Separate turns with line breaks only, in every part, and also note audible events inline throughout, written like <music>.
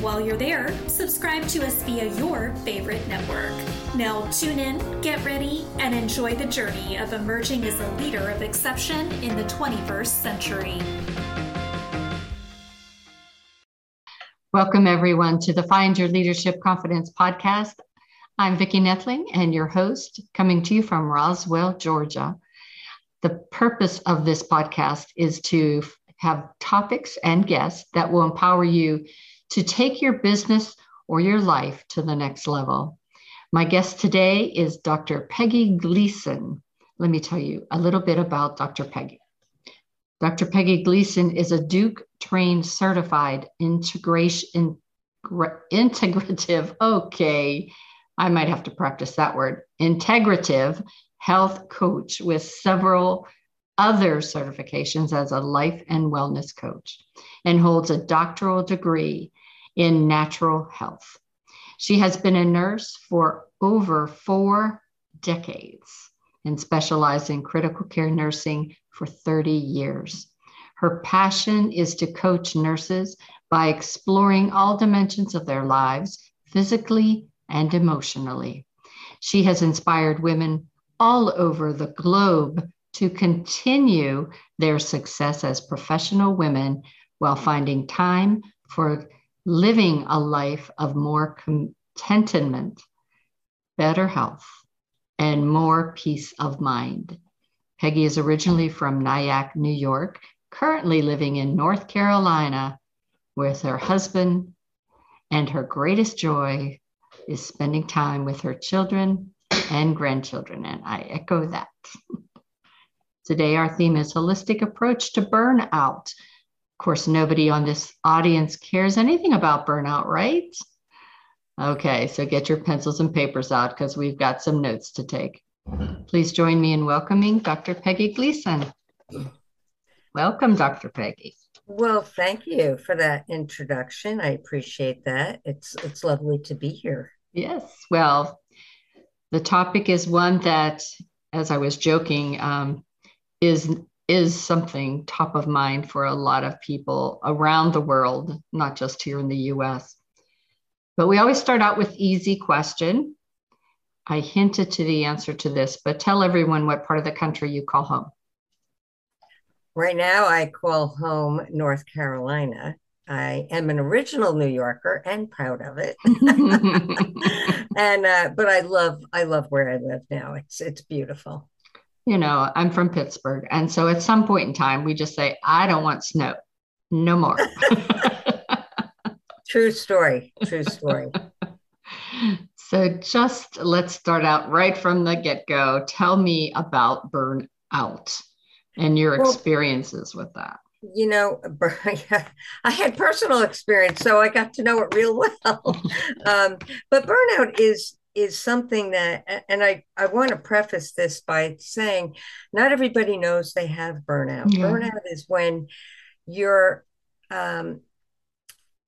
While you're there, subscribe to us via your favorite network. Now, tune in, get ready, and enjoy the journey of emerging as a leader of exception in the 21st century.
Welcome, everyone, to the Find Your Leadership Confidence podcast. I'm Vicki Nedling and your host, coming to you from Roswell, Georgia. The purpose of this podcast is to have topics and guests that will empower you to take your business or your life to the next level. My guest today is Dr. Peggy Gleason. Let me tell you a little bit about Dr. Peggy. Dr. Peggy Gleason is a Duke trained certified integration integrative <laughs> okay I might have to practice that word, integrative health coach with several other certifications as a life and wellness coach and holds a doctoral degree in natural health. She has been a nurse for over four decades and specialized in critical care nursing for 30 years. Her passion is to coach nurses by exploring all dimensions of their lives, physically, and emotionally. She has inspired women all over the globe to continue their success as professional women while finding time for living a life of more contentment, better health, and more peace of mind. Peggy is originally from Nyack, New York, currently living in North Carolina with her husband and her greatest joy, is spending time with her children and grandchildren, and I echo that. <laughs> Today, our theme is holistic approach to burnout. Of course, nobody on this audience cares anything about burnout, right? Okay, so get your pencils and papers out because we've got some notes to take. Please join me in welcoming Dr. Peggy Gleason. Welcome, Dr. Peggy.
Well, thank you for that introduction. I appreciate that. It's it's lovely to be here.
Yes. Well, the topic is one that, as I was joking, um, is is something top of mind for a lot of people around the world, not just here in the U.S. But we always start out with easy question. I hinted to the answer to this, but tell everyone what part of the country you call home.
Right now, I call home North Carolina. I am an original New Yorker and proud of it. <laughs> <laughs> and uh, but I love I love where I live now. It's it's beautiful.
You know, I'm from Pittsburgh, and so at some point in time, we just say, "I don't want snow, no more." <laughs>
true story. True story. <laughs>
So just let's start out right from the get go. Tell me about burnout and your well, experiences with that
you know, <laughs> I had personal experience, so I got to know it real well. um, but burnout is is something that, and I I want to preface this by saying, not everybody knows they have burnout. Yeah. Burnout is when you're um,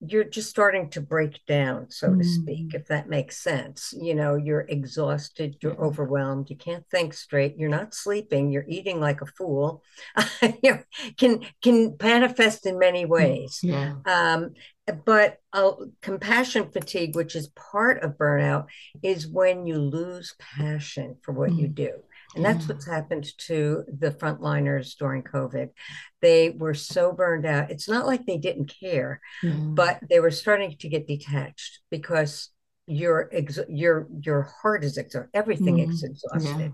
you're just starting to break down, so mm. to speak, if that makes sense. You know, you're exhausted, you're overwhelmed, you can't think straight, you're not sleeping, you're eating like a fool. <laughs> you know, can can manifest in many mm, ways. Yeah. Um, but uh, compassion fatigue, which is part of burnout, is when you lose passion for what mm. you do. And that's what's happened to the frontliners during COVID. They were so burned out. It's not like they didn't care, mm-hmm. but they were starting to get detached because your ex- your your heart is exhausted. Everything mm-hmm. is exhausted.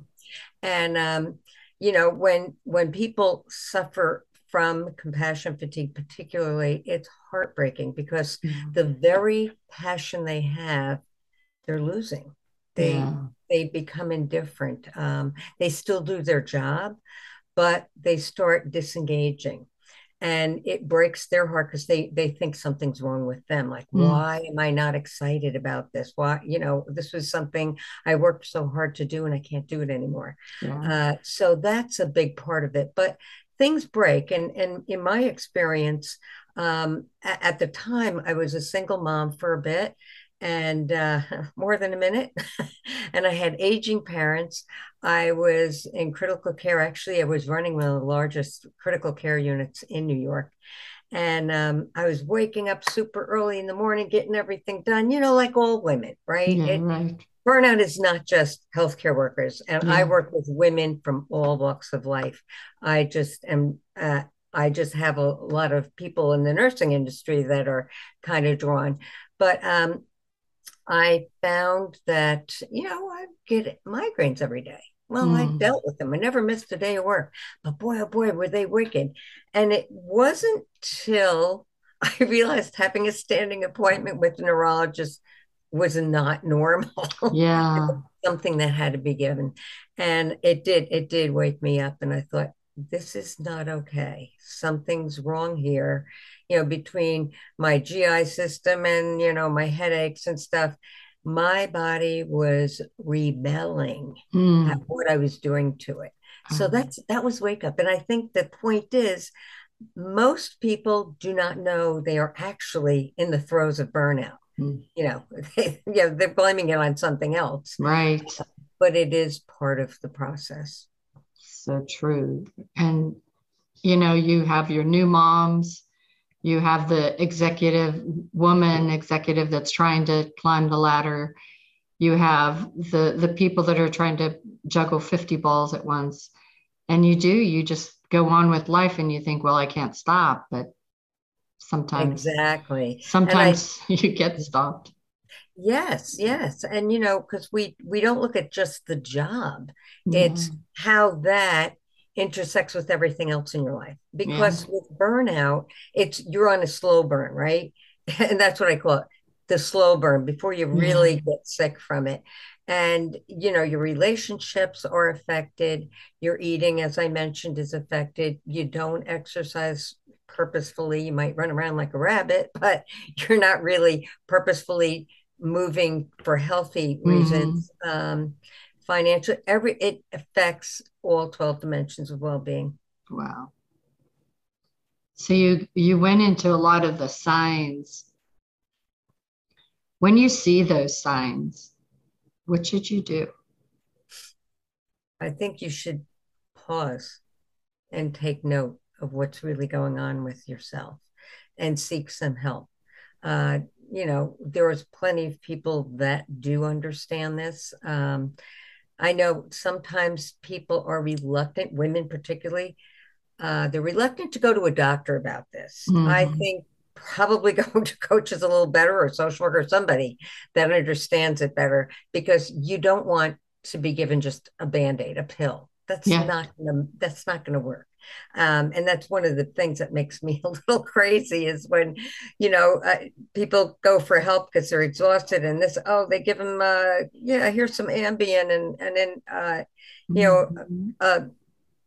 Yeah. And um, you know, when when people suffer from compassion fatigue, particularly, it's heartbreaking because mm-hmm. the very passion they have, they're losing. They yeah they become indifferent. Um, they still do their job, but they start disengaging. and it breaks their heart because they they think something's wrong with them like mm. why am i not excited about this why you know this was something i worked so hard to do and i can't do it anymore yeah. uh, so that's a big part of it but things break and and in my experience um, at, the time i was a single mom for a bit and uh, <laughs> more than a minute. <laughs> and I had aging parents. I was in critical care. Actually, I was running one of the largest critical care units in New York. And um, I was waking up super early in the morning, getting everything done, you know, like all women, right? Yeah, it, right. Burnout is not just healthcare workers. And yeah. I work with women from all walks of life. I just am. Uh, I just have a lot of people in the nursing industry that are kind of drawn. But um, I found that, you know, I get migraines every day. Well, mm. I dealt with them. I never missed a day of work. But boy, oh boy, were they wicked. And it wasn't till <laughs> I realized having a standing appointment with a neurologist was not normal.
Yeah. <laughs>
something that had to be given. And it did, it did wake me up. And I thought, this is not okay. Something's wrong here you know, between my GI system and, you know, my headaches and stuff, my body was rebelling mm. at what I was doing to it. So hmm. that's that was wake up. And I think the point is most people do not know they are actually in the throes of burnout. Mm. You know, they, <laughs> yeah, they're blaming it on something else.
Right.
But it is part of the process.
So true. And you know, you have your new moms you have the executive woman executive that's trying to climb the ladder you have the the people that are trying to juggle 50 balls at once and you do you just go on with life and you think well i can't stop but sometimes.
Exactly.
Sometimes I, <laughs> you get stopped.
Yes yes. And you know because we we don't look at just the job. It's how that intersects with everything else in your life. Because yeah. with burnout it's you're on a slow burn right? <laughs> And that's what i call it the slow burn before you really yeah. get sick from it. And you know your relationships are affected. Your eating as i mentioned is affected. You don't exercise purposefully you might run around like a rabbit <laughs> but you're not really purposefully moving for healthy reasons mm. um, financial every it affects all 12 dimensions of well-being.
Wow. So you you went into a lot of the signs. When you see those signs what should you do?
I think you should pause and take note of what's really going on with yourself and seek some help uh, you know there is plenty of people that do understand this um, I know sometimes people are reluctant, women particularly, uh, they're reluctant to go to a doctor about this. Mm-hmm. I think probably <laughs> going to coach is a little better or social worker or somebody that understands it better because you don't want to be given just a band-aid, a pill. That's yeah. not gonna that's not gonna work. Um, and that's one of the things that makes me <laughs> a little crazy is when you know uh, people go for help because they're exhausted and this oh they give them uh, yeah here's some ambien and and then uh, you know mm-hmm. uh,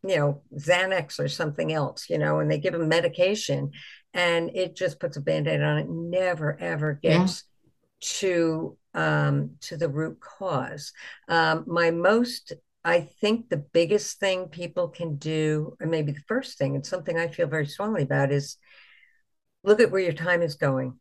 you know xanax or something else you know and they give them medication and it just puts a band-aid on it never ever gets yeah. to um, to the root cause um, my most I think the biggest thing people can do, or maybe the first thing, and something I feel very strongly about, is look at where your time is going.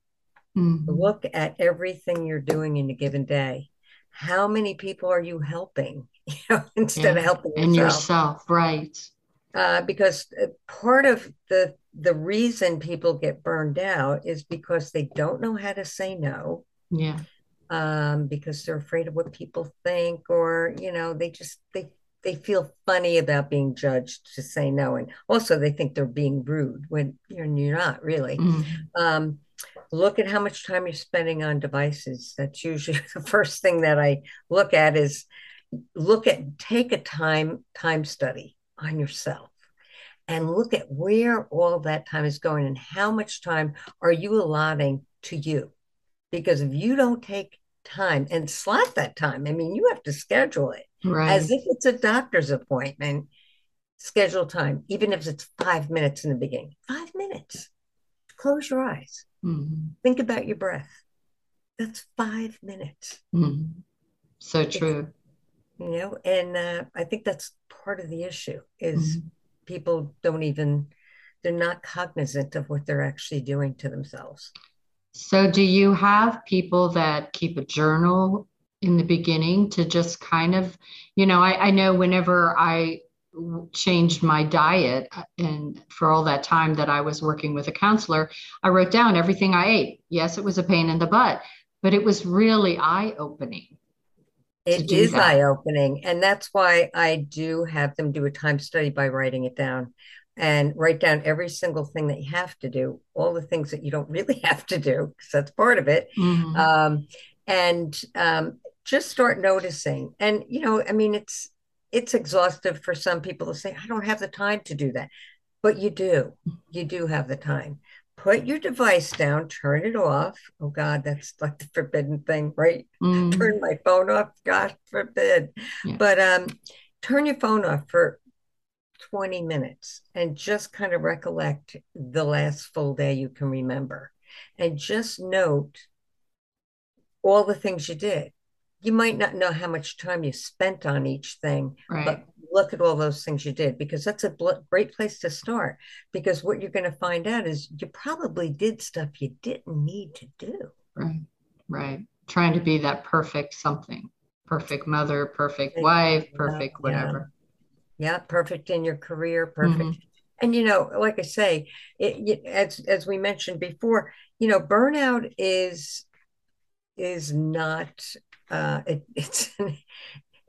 Mm-hmm. Look at everything you're doing in a given day. How many people are you helping? <laughs> You know, instead yeah. of helping yourself.
and yourself, right?
Uh, because uh, part of the the reason people get burned out is because they don't know how to say no.
Yeah
um, because they're afraid of what people think, or you know, they just they they feel funny about being judged to say no, and also they think they're being rude when you're, you're not really. Mm-hmm. Um, look at how much time you're spending on devices. That's usually <laughs> the first thing that I look at is look at take a time time study on yourself and look at where all that time is going and how much time are you allotting to you because if you don't take time and slot that time, I mean, you have to schedule it right. as if it's a doctor's appointment. schedule time, even if it's five minutes in the beginning. Five minutes. Close your eyes. Mm-hmm. Think about your breath. That's five minutes.
Mm-hmm. So true.
you know, and uh, I think that's part of the issue is mm-hmm. people don't even they're not cognizant of what they're actually doing to themselves.
So, do you have people that keep a journal in the beginning to just kind of, you know, I, I know whenever I changed my diet and for all that time that I was working with a counselor, I wrote down everything I ate. Yes, it was a pain in the butt, but it was really eye opening.
It is eye opening. And that's why I do have them do a time study by writing it down and write down every single thing that you have to do, all the things that you don't really <laughs> have to do, because that's part of it. Mm-hmm. Um, and um, just start noticing. And, you know, I mean, it's, it's exhaustive for some people to say, I don't have the time to do that. But you do. You do have the time. Put your device down, turn it off. Oh God, that's like the forbidden thing, right? Mm. Turn my phone off. God forbid. Yeah. But um, turn your phone off for 20 minutes and just kind of recollect the last full day you can remember. And just note all the things you did you might not know how much time you spent on each thing, right. but look at all those things you did because that's a bl- great place to start. Because what you're going to find out is you probably did stuff you didn't need to do.
Right, right. Trying to be that perfect something, perfect mother, perfect wife, perfect whatever.
Yeah, perfect in your career, perfect. Mm-hmm. And you know, like I say, it, it, as as we mentioned before, you know, burnout is is not uh, it, <laughs> it's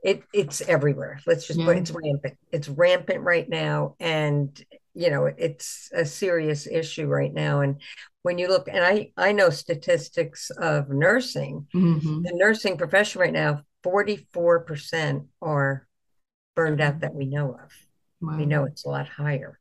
it it's everywhere. Let's just yeah. put it's rampant. It's rampant right now, and you know it's a serious issue right now. And when you look, and I I know statistics of nursing, mm-hmm. the nursing profession right now, forty four percent are burned out that we know of. Wow. We know it's a lot higher.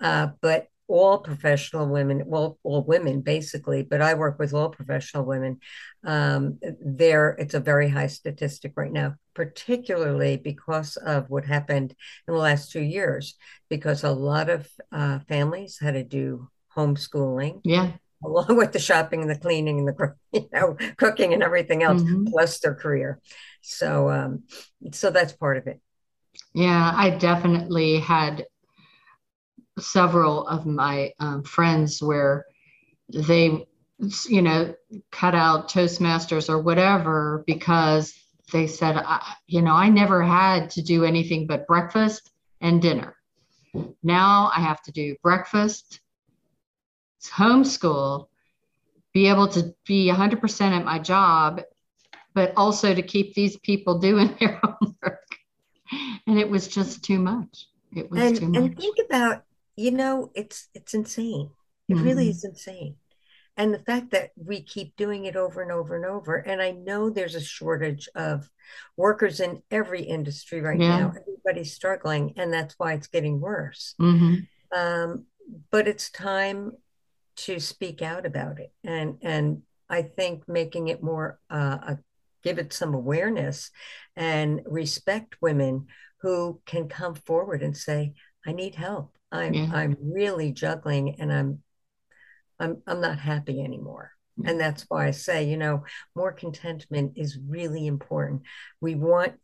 Uh, but all professional women, well, all women basically, but I work with all professional women. Um, there, it's a very high statistic right now, particularly because of what happened in the last two years, because a lot of uh, families had to do homeschooling.
Yeah.
Along with the shopping and the cleaning and the <laughs> you know cooking and everything else, mm-hmm. plus their career. So, um, so that's part of it.
Yeah, I definitely had several of my um, friends where they, you know, cut out Toastmasters or whatever because they said, I, you know, I never had to do anything but breakfast and dinner. Now I have to do breakfast, homeschool, be able to be 100% at my job, but also to keep these people <laughs> doing their homework. And it was just too much. It was
and,
too much.
And think about you know, it's it's insane. It mm-hmm. really is insane. And the fact that we keep doing it over and over and over. And I know there's a shortage of workers in every industry right yeah. now. Everybody's struggling, and that's why it's getting worse. Mm-hmm. Um, but it's time to speak out about it, and and I think making it more uh, a, give it some awareness and respect women who can come forward and say, "I need help. I'm yeah. I'm really juggling and I'm I'm I'm not happy anymore. And that's why I say, you know, more contentment is really important. We want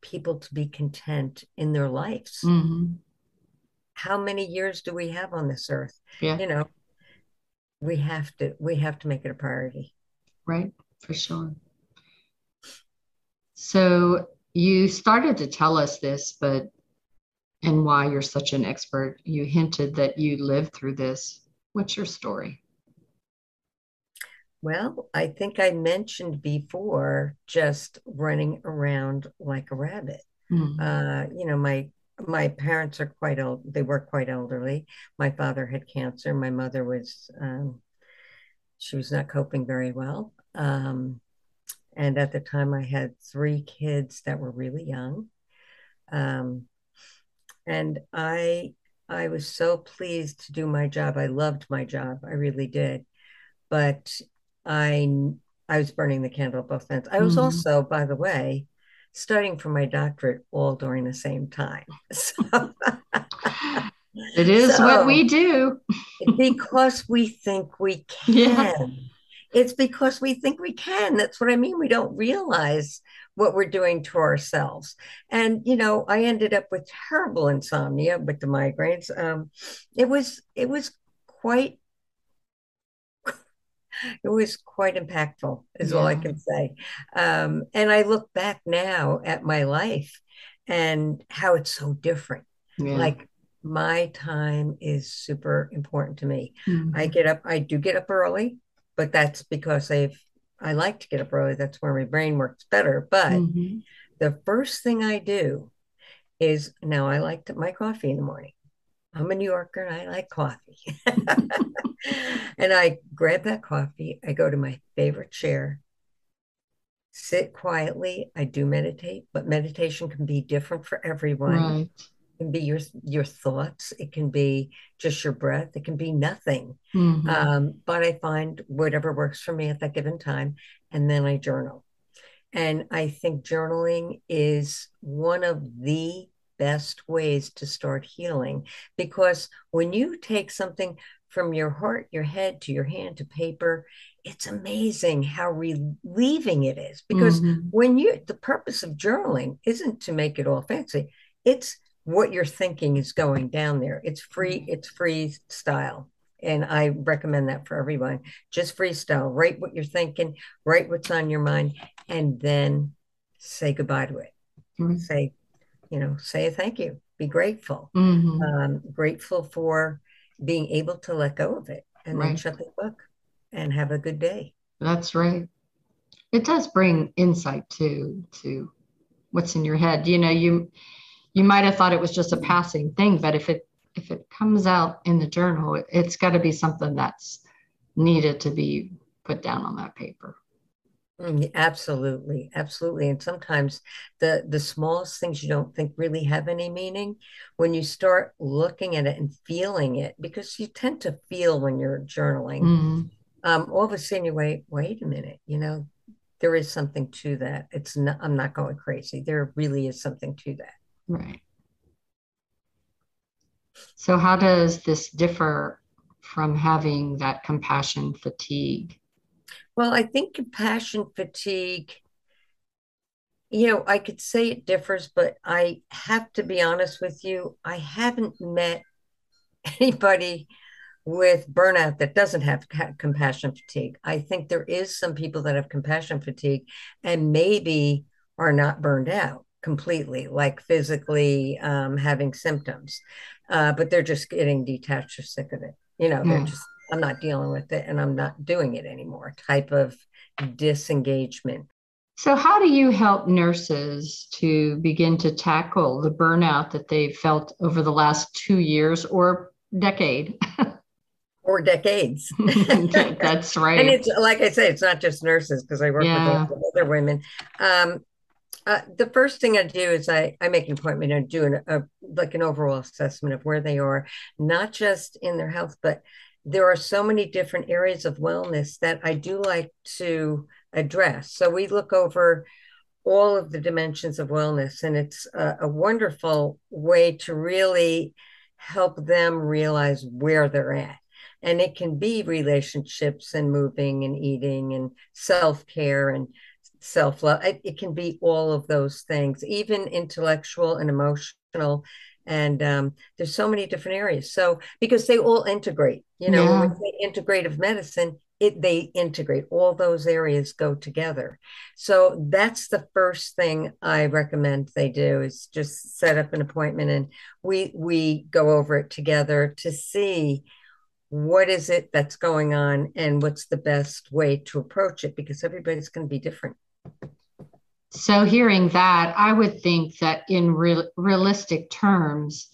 people to be content in their lives. Mm-hmm. How many years do we have on this earth?
Yeah.
You know, we have to we have to make it a priority.
Right, for sure. So you started to tell us this, but and why you're such an expert. You hinted that you lived through this. What's your story?
Well, I think I mentioned before just running around like a rabbit. Mm-hmm. Uh, you know, my my parents are quite old. They were quite elderly. My father had cancer. My mother was um, she was not coping very well. Um, and at the time, I had three kids that were really young. Um, and I I was so pleased to do my job. I loved my job. I really did. But I I was burning the candle at both ends. I was mm-hmm. also, by the way, studying for my doctorate all during the same time. <laughs> So
it is so, what we do.
because we think we <laughs> can. Yeah. It's because we think we can. That's what I mean. We don't realize what we're doing to ourselves. And you know, I ended up with terrible insomnia with the migraines. Um, it was it was quite <laughs> it was quite impactful, is yeah. all I can say. Um, and I look back now at my life and how it's so different. Yeah. Like my time is super important to me. Mm-hmm. I get up, I do get up early, but that's because I've I like to get up early. That's where my brain works better. But mm-hmm. the first thing I do is now I like to, my coffee in the morning. I'm a New Yorker and I like coffee. <laughs> and I grab that coffee. I go to my favorite chair, sit quietly. I do meditate, but meditation can be different for everyone. Right. Can be your your thoughts. It can be just your breath. It can be nothing. Mm-hmm. Um, but I find whatever works for me at that given time, and then I journal. And I think journaling is one of the best ways to start healing because when you take something from your heart, your head to your hand to paper, it's amazing how relieving it is. Because mm-hmm. when you, the purpose of journaling isn't to make it all fancy, it's what you're thinking is going down there. It's free, mm-hmm. it's freestyle. And I recommend that for everyone. Just freestyle, write what you're thinking, write what's on your mind, and then say goodbye to it. Mm-hmm. Say, you know, say a thank you, be grateful. Mm-hmm. Um, grateful for being able to let go of it and right. then shut the book and have a good day.
That's right. It does bring insight to to what's in your head. You know, you you might have thought it was just a passing thing, but if it if it comes out in the journal, it, it's got to be something that's needed to be put down on that paper.
Mm, absolutely, absolutely. And sometimes the the smallest things you don't think really have any meaning, when you start looking at it and feeling it, because you tend to feel when you're journaling. Mm-hmm. Um, all of a sudden, you wait, wait a minute. You know, there is something to that. It's not. I'm not going crazy. There really is something to that.
Right. So, how does this differ from having that compassion fatigue?
Well, I think compassion fatigue, you know, I could say it differs, but I have to be honest with you. I haven't met <laughs> anybody with burnout that doesn't have compassion fatigue. I think there is some people that have compassion fatigue and maybe are not burned out completely, like physically um, having symptoms, uh, but they're just getting detached or sick of it. You know, they're hmm. just I'm not dealing with it and I'm not doing it anymore type of disengagement.
So, how do you help nurses to begin to tackle the burnout that they've felt over the last two years or decade? <laughs>
or decades. <laughs>
That's right.
and it's like I say, it's not just nurses because I work yeah. with other women. Um, uh, the first thing I do is I, I make an appointment and do an, a like an overall assessment of where they are, not just in their health, but there are so many different areas of wellness that I do like to address. So we look over all of the dimensions of wellness, and it's a, a wonderful way to really help them realize where they're at. And it can be relationships and moving and eating and self care and self love. It, it, can be all of those things, even intellectual and emotional and um, there's so many different areas so because they all integrate you know yeah. when we say integrative medicine it they integrate all those areas go together so that's the first thing i recommend they do is just set up an appointment and we we go over it together to see what is it that's going on and what's the best way to approach it because everybody's going to be different
so, hearing that, I would think that in real, realistic terms,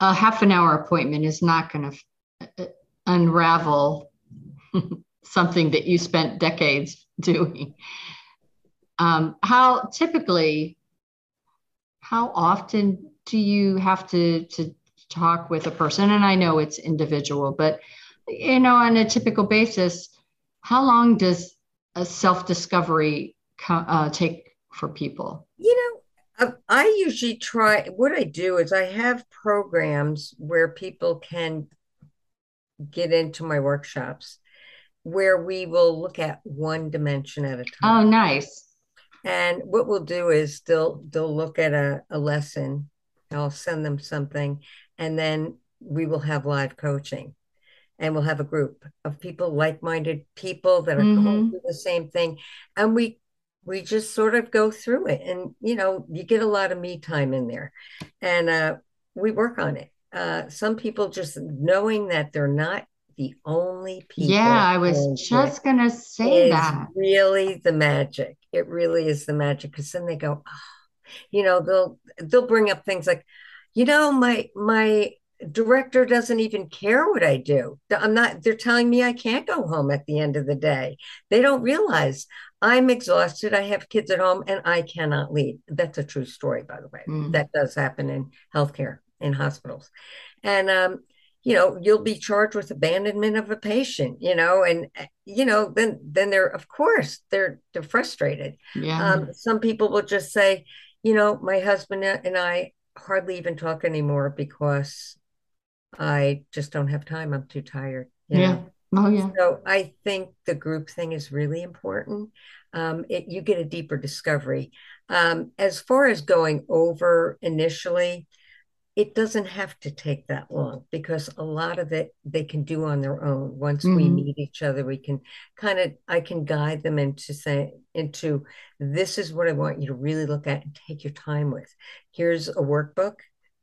a half an hour appointment is not going to uh, unravel <laughs> something that you spent decades doing. Um, how typically, how often do you have to, to talk with a person? And I know it's individual, but you know, on a typical basis, how long does a self discovery uh, take for people?
You know, I usually try, what I do is I have programs where people can get into my workshops where we will look at one dimension at a time.
Oh, nice.
And what we'll do is they'll they'll look at a, a lesson. I'll send them something, and then we will have live coaching. And we'll have a group of people, like-minded people that are mm-hmm. going through the same thing. And we we just sort of go through it and you know you get a lot of me time in there and uh, we work on it uh, some people just knowing that they're not the only people
yeah i was just gonna say that
really the magic it really is the magic because then they go oh. you know they'll they'll bring up things like you know my my director doesn't even care what I do. I'm not, they're telling me I can't go home at the end of the day. They don't realize I'm exhausted. I have kids at home and I cannot leave. That's a true story, by the way. Mm. That does happen in healthcare, in hospitals. And, um, you know, you'll be charged with abandonment of a patient, you know, and you know, then then they're of course they're they're frustrated. Yeah. Um, some people will just say, you know, my husband and I hardly even talk anymore because I just don't have time. I'm too tired.
yeah. Know? Oh yeah.
So I think the group thing is really important. Um, it, you get a deeper discovery. Um, as far as going over initially, it doesn't have to take that long because a lot of it they can do on their own. Once mm-hmm. we meet each other, we can kind of I can guide them into say into this is what I want you to really look at and take your time with. Here's a workbook.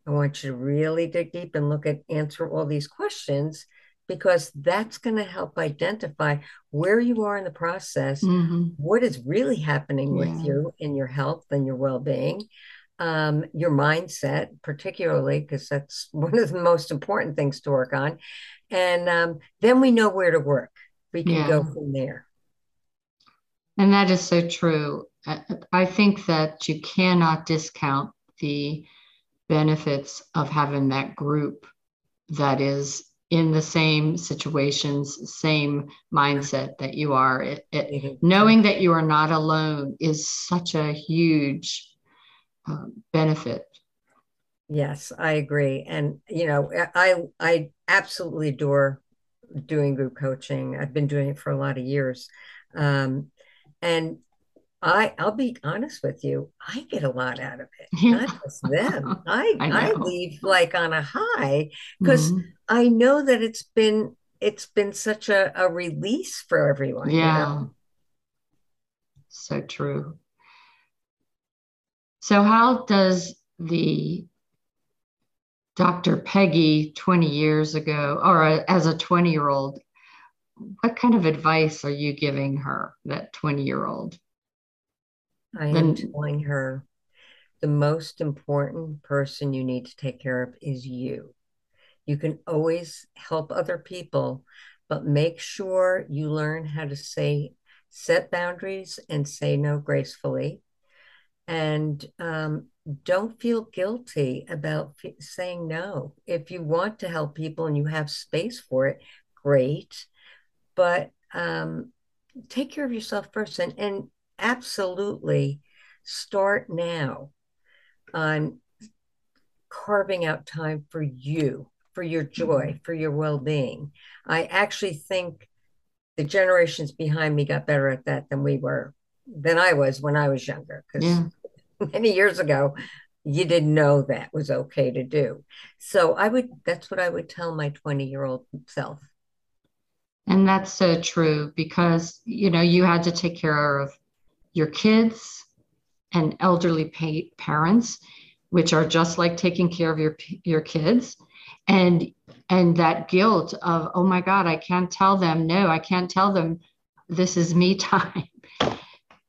I want you to really dig deep and look at answer all these questions because that's going to help identify where you are in the process, mm-hmm. what is really happening yeah. with you in your health and your well being, um, your mindset, particularly, because that's <laughs> one of the most important things to work on. And um, then we know where to work. We can yeah. go from there.
And that is so true. I think that you cannot discount the benefits of having that group that is in the same situations, same mindset that you are. It, it, mm-hmm. Knowing that you are not alone is such a huge uh, benefit.
Yes, I agree, and you know, I I absolutely adore doing group coaching. I've been doing it for a lot of years, um, and I I'll be honest with you, I get a lot out of it. Yeah. <laughs> Not just them. I <laughs> I, I, leave like on a high because mm-hmm. I know that it's been it's been such a, a release for everyone.
Yeah. You know? So true. So how does the Dr. Peggy 20 years ago, or as a 20 year old, what kind of advice are you giving her, that 20 year old?
I am telling her the most important person you need to take care of is you. You can always help other people, but make sure you learn how to say, set boundaries and say no gracefully. And um, don't feel guilty about f- saying no. If you want to help people and you have space for it, great. But um, take care of yourself first and, and absolutely start now on carving out time for you, for your joy, mm-hmm. for your well being. I actually think the generations behind me got better at that than we were, than I was when I was younger. Because yeah. <laughs> many years ago, you didn't know that was okay to do. So I would, that's what I would tell my 20 year old self.
And that's so true because, you know, you had to take care of your kids and elderly pa- parents, which are just like taking care of your your kids, and and that guilt of oh my god, I can't tell them no, I can't tell them this is me <laughs> time.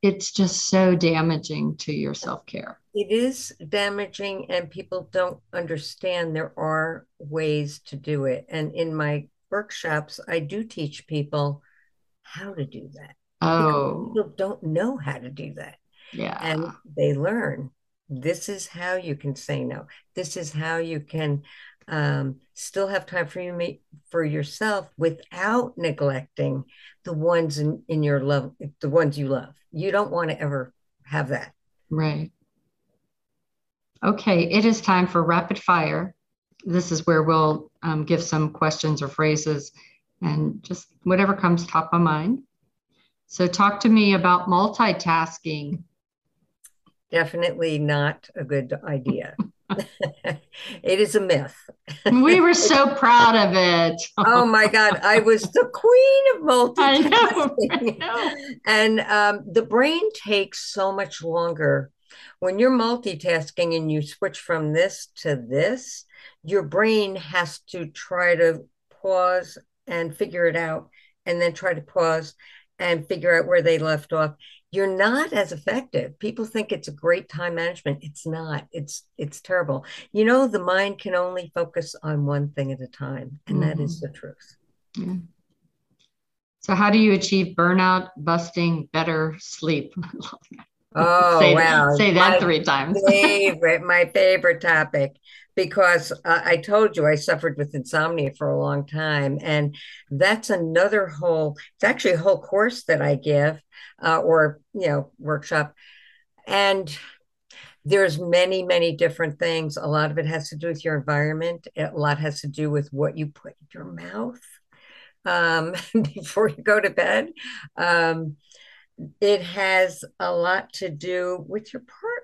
It's just so damaging to your self care.
It is damaging, and people don't understand there are ways to do it. And in my workshops, I do teach people how to do that.
Oh,
people don't know how to do that.
Yeah.
And they learn this is how you can say no. This is how you can um, still have time for you for yourself without neglecting the ones in, in your love, the ones you love. You don't want to ever have that.
Right. Okay, it is time for rapid fire. This is where we'll um, give some questions or phrases and just whatever comes top of mind. So, talk to me about multitasking.
Definitely not a good idea. <laughs> it is a myth. <laughs>
we were so proud of it.
oh my God. I was the queen of multitasking. <laughs> I know, I know. And um, the brain takes so much longer. When you're multitasking and you switch from this to this, your brain has to try to pause and figure it out and then try to pause and figure out where they left off. You're not as effective. People think it's a great time management. It's not. It's it's terrible. You know the mind can only focus on one thing at a time and mm-hmm. that is mm-hmm. the truth. Yeah.
so how do you achieve burnout busting better sleep? <laughs>
Oh
say
wow.
Say that my three times. <laughs>
favorite my favorite topic because uh, I told you I suffered with insomnia for a long time. And that's another whole, it's actually a whole course that I give uh, or, you know, workshop. And there's many, many different things. A lot of it has to do with your environment, a lot has to do with what you put in your mouth um, <laughs> before you go to bed. Um, it has a lot to do with your partner.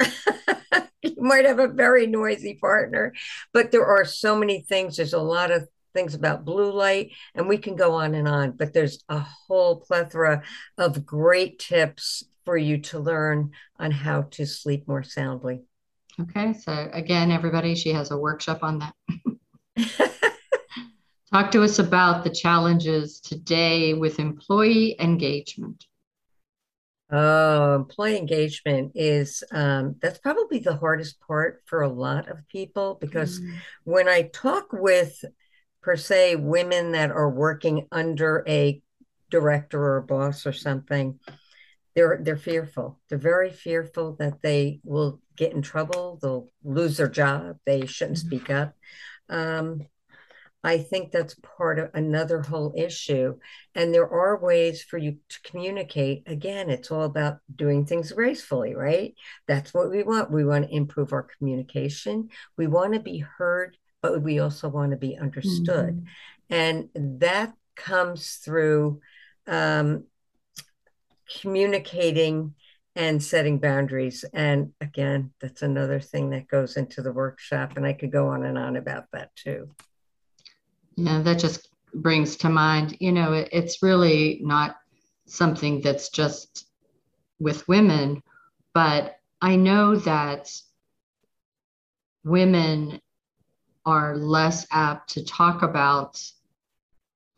<laughs> you might have a very noisy partner, but there are so many things. There's a lot of things about blue light, and we can go on and on, but there's a whole plethora of great tips for you to learn on how to sleep more soundly.
Okay, so again, everybody, she has a workshop on that. <laughs> Talk to us about the challenges today with employee engagement.
Oh, employee engagement is um, that's probably the hardest part for a lot of people because mm. when I talk with, per se, women that are working under a director or a boss or something, they're they're fearful. They're very fearful that they will get in trouble. They'll lose their job. They shouldn't mm. speak up. Um, I think that's part of another whole issue. And there are ways for you to communicate. Again, it's all about doing things gracefully, right? That's what we want. We want to improve our communication. We want to be heard, but we also want to be understood. Mm-hmm. And that comes through um, communicating and setting boundaries. And again, that's another thing that goes into the workshop. And I could go on and on about that too.
Yeah, that just brings to mind, you know, it, it's really not something that's just with women, but I know that women are less apt to talk about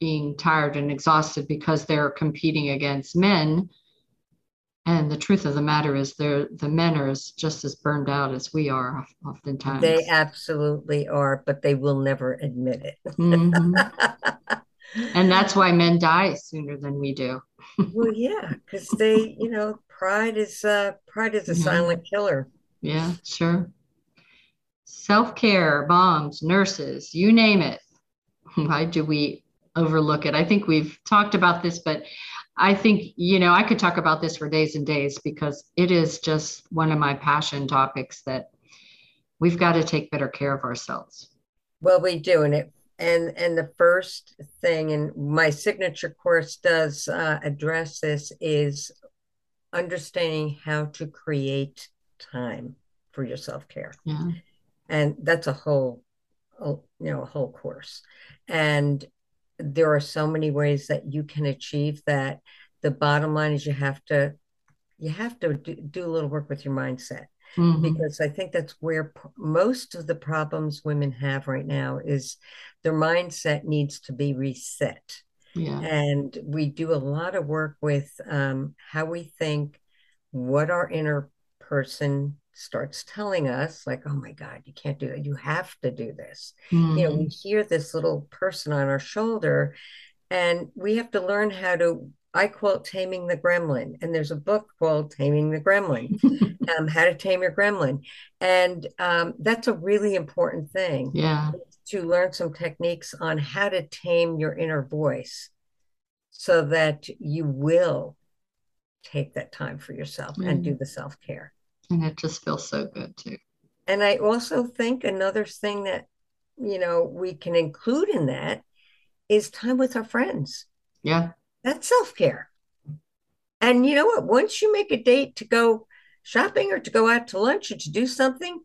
being tired and exhausted because they're competing against men and the truth of the matter is, they're, the men are just as burned out as we are, oftentimes.
They absolutely are, but they will never admit it. mm-hmm. <laughs>
And that's why men die sooner than we do.
well, yeah, because they, you know, pride is uh, pride is a silent killer.
Yeah, sure. Self care, moms, nurses, you name it. <laughs> Why do we overlook it? I think we've talked about this, but I think, you know, I could talk about this for days and days because it is just one of my passion topics that we've got to take better care of ourselves.
Well, we do. And it, and, and the first thing, and my signature course does uh, address this, is understanding how to create time for your self care. Yeah. And that's a whole, you know, a whole course. And there are so many ways that you can achieve that the bottom line is you have to you have to do, do a little work with your mindset mm-hmm. because i think that's where p- most of the problems women have right now is their mindset needs to be reset yeah. and we do a lot of work with um, how we think what our inner person starts telling us like oh my god you can't do that you have to do this mm-hmm. you know we mm-hmm. hear this little person on our shoulder and we have to learn how to i quote taming the gremlin and there's a book called taming the gremlin <laughs> um, how to tame your gremlin and um, that's a really important thing
yeah
to learn some techniques on how to tame your inner voice so that you will take that time for yourself mm-hmm. and do the self-care
and it just feels so good too.
and I also think another thing that you know we can include in that is time with our friends.
Yeah.
That's self-care. And you know what? Once you make a date to go shopping or to go out to lunch or to do something,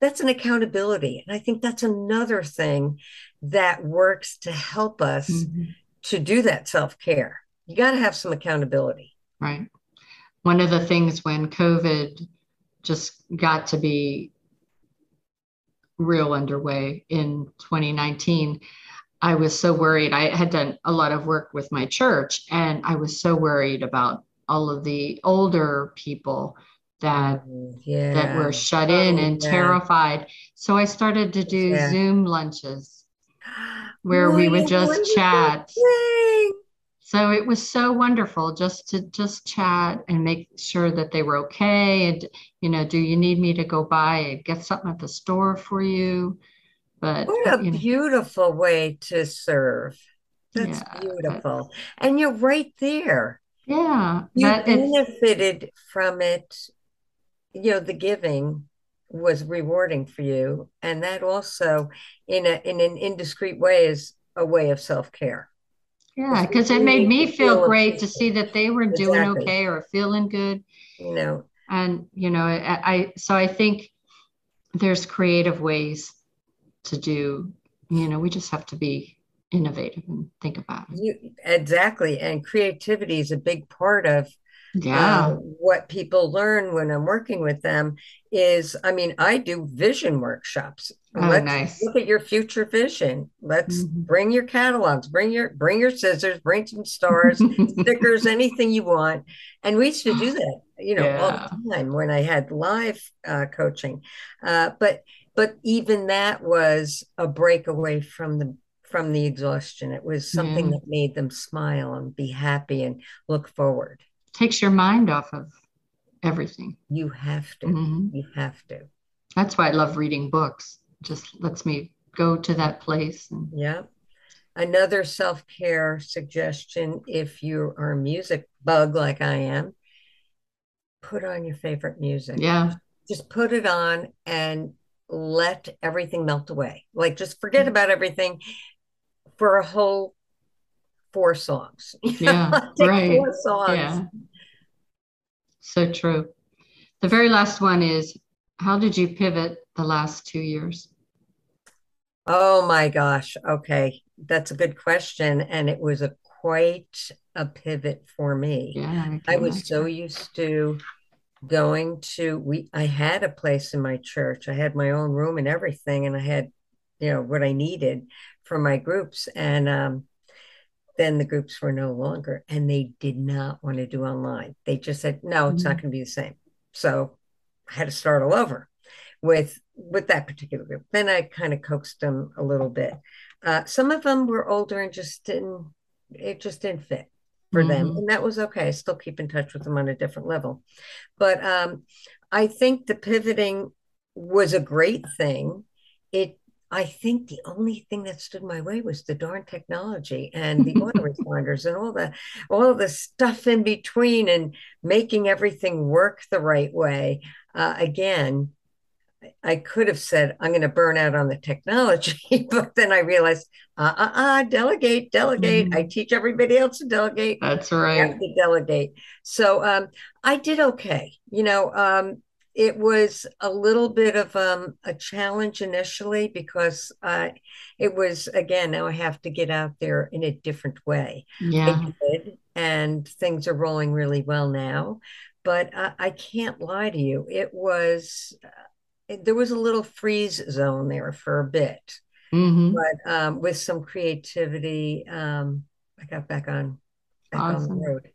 that's an accountability. And I think that's another thing that works to help us mm-hmm. to do that self care. You got to have some accountability.
Right. One of the things when COVID just got to be real underway in 2019, I was so worried. I had done a lot of work with my church, and I was so worried about all of the older people that yeah. that were shut in oh, and yeah. terrified. So I started to do yeah. Zoom lunches <gasps> where what we would just chat. Thing. So it was so wonderful just to just chat and make sure that they were okay. And you know, do you need me to go by and get something at the store for you? But
what a you know. beautiful way to serve. That's beautiful. But, and you're right there.
Yeah.
You benefited from it you know the giving was rewarding for you and that also in a in an indiscreet way is a way of self-care
yeah because it made me feel, great to see that they were exactly. doing okay or feeling good.
You know.
And you know I, I so i think there's creative ways to do you know we just have to be innovative and think about it.
You, exactly and creativity is a big part of
yeah. Uh,
what people learn when i'm working with them is i mean i do vision workshops.
Oh, let's nice.
look at your future vision. Let's mm-hmm. bring your catalogs bring your bring your scissors bring some stars stickers <laughs> anything you want. And we used to do that you know yeah. all the time when i had live uh, coaching. Uh, but but even that was a breakaway from the from the exhaustion. It was something that made them smile and be happy and look forward
takes your mind off of everything.
You have to. Mm-hmm. You have to.
That's why I love reading books. Just lets me go to that place. And...
Yeah. Another self care suggestion if you are a music bug like I am, put on your favorite music.
Yeah.
Just put it on and let everything melt away. Like just forget mm-hmm. about everything for a whole four songs. <laughs>
Yeah, <laughs> right. Four songs. Yeah. So true. The very last one is how did you pivot the last two years?
Oh my gosh. Okay. That's a good question. And it was a quite a pivot for me.
Yeah.
I, I was so used to going to we I had a place in my church. I had my own room and everything, and I had, you know, what I needed for my groups. And um then the groups were no longer and they did not want to do online. They just said no it's mm-hmm. not going to be the same. So i had to start all over with with that particular group. Then i kind of coaxed them a little bit. Uh, some of them were older and just didn't it just didn't fit for mm-hmm. them and that was okay. I still keep in touch with them on a different level. But um, i think the pivoting was a great thing. It I think the only thing that stood my way was the darn technology and the <laughs> autoresponders and all the all the stuff in between and making everything work the right way. Uh, again, I could have said I'm going to burn out on the technology, <laughs> but then I realized, uh, uh, uh delegate, delegate. Mm-hmm. I teach everybody else to delegate.
That's right.
to delegate. So um, I did okay. You know, um, it was a little bit of um, a challenge initially because uh, it was again now I have to get out there in a different way.
Yeah,
did, and things are rolling really well now. But uh, I can't lie to you, it was uh, there was a little freeze zone there for a bit,
mm-hmm.
but um, with some creativity, um, I got back on back awesome. on the road.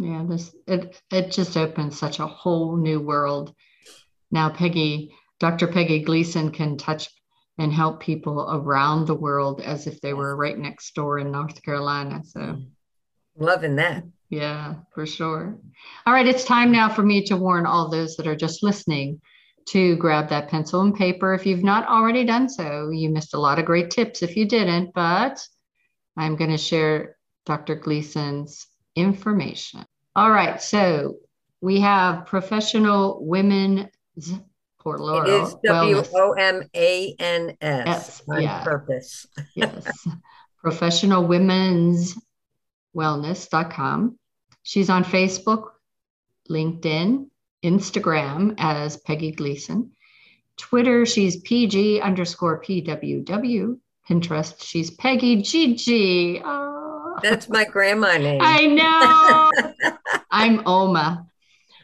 Yeah, this it it just opens such a whole new world. Now Peggy, Dr. Peggy Gleason can touch and help people around the world as if they were right next door in North Carolina. So
loving that.
Yeah, for sure. All right, it's time now for me to warn all those that are just listening to grab that pencil and paper. If you've not already done so, you missed a lot of great tips if you didn't, but I'm going to share Dr. Gleason's information. All right, so we have professional women's Port Laurel.
It is W O M A N S on
yeah.
purpose. <laughs>
yes. Professional Women's Wellness.com. She's on Facebook, LinkedIn, Instagram as Peggy Gleason. Twitter, she's PG underscore PWW. Pinterest, she's Peggy GG. Oh. Ah.
That's my grandma name.
I know. <laughs> I'm Oma.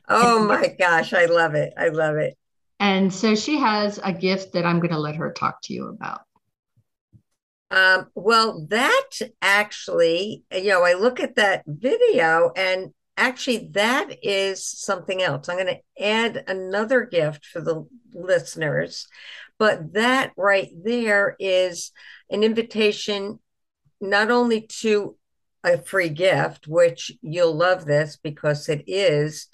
Oh my gosh, I love it. I love it.
And so she has a gift that I'm going to let her talk to you about.
Um, well, that actually, you know, I look at that video and actually that is something else. I'm going to add another gift for the listeners, but that right there is an invitation not only to a free gift, which you'll love this because it is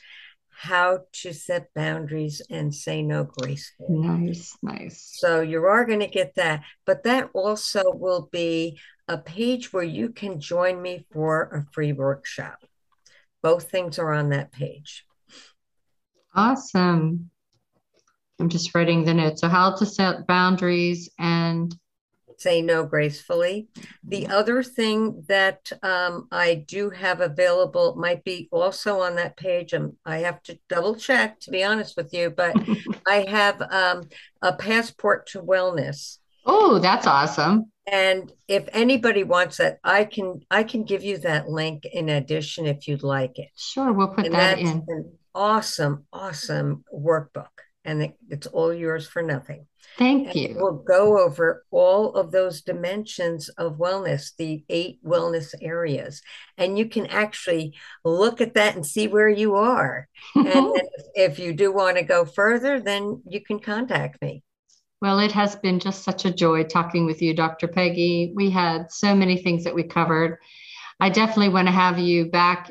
how to set boundaries and say no gracefully.
Nice, nice.
So you are going to get that, but that also will be a page where you can join me for a free workshop. Both things are on that page.
Awesome. I'm just writing the notes. So, how to set boundaries and
say no gracefully. The other thing that um, I do have available might be also on that page. Um, I have to double check, to be honest with you, but <laughs> I have um, a passport to wellness.
Oh, that's awesome.
And if anybody wants that, I can I can give you that link in addition if you'd like it.
Sure, we'll put and that in.
An awesome, awesome workbook, and it's all yours for nothing.
Thank
and
you.
We'll go over all of those dimensions of wellness, the eight wellness areas. And you can actually look at that and see where you are. <laughs> and if you do want to go further, then you can contact me.
Well, it has been just such a joy talking with you, Dr. Peggy. We had so many things that we covered. I definitely want to have you back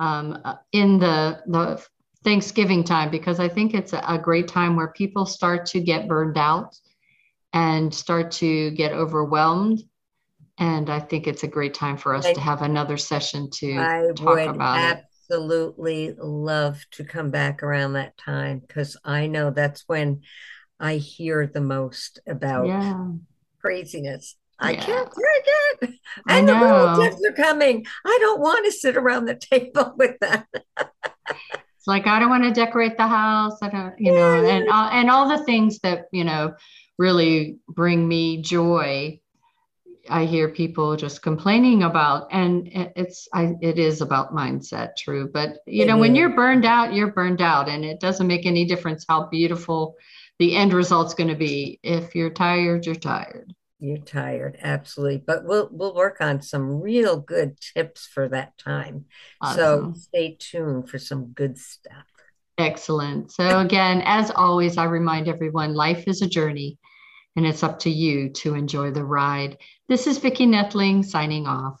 um, in the, the Thanksgiving time because I think it's a great time where people start to get burned out and start to get overwhelmed. And I think it's a great time for us I, to have another session to I talk about
it. Absolutely love to come back around that time because I know that's when I hear the most about yeah. craziness. I yeah. can't take it. And the relatives are coming. I don't want to sit around the table <laughs> with them.
Like I don't want to decorate the house. I don't, you know, and uh, and all the things that you know really bring me joy. I hear people just complaining about, and it's I it is about mindset, true. But you know, when you're burned out, you're burned out, and it doesn't make any difference how beautiful the end result's going to be. If you're tired, you're tired.
You're tired, absolutely. But we'll we'll work on some real good tips for that time. Awesome. So stay tuned for some good stuff.
Excellent. So again, as always, I remind everyone life is a journey and it's up to you to enjoy the ride. This is Vicki Netling signing off.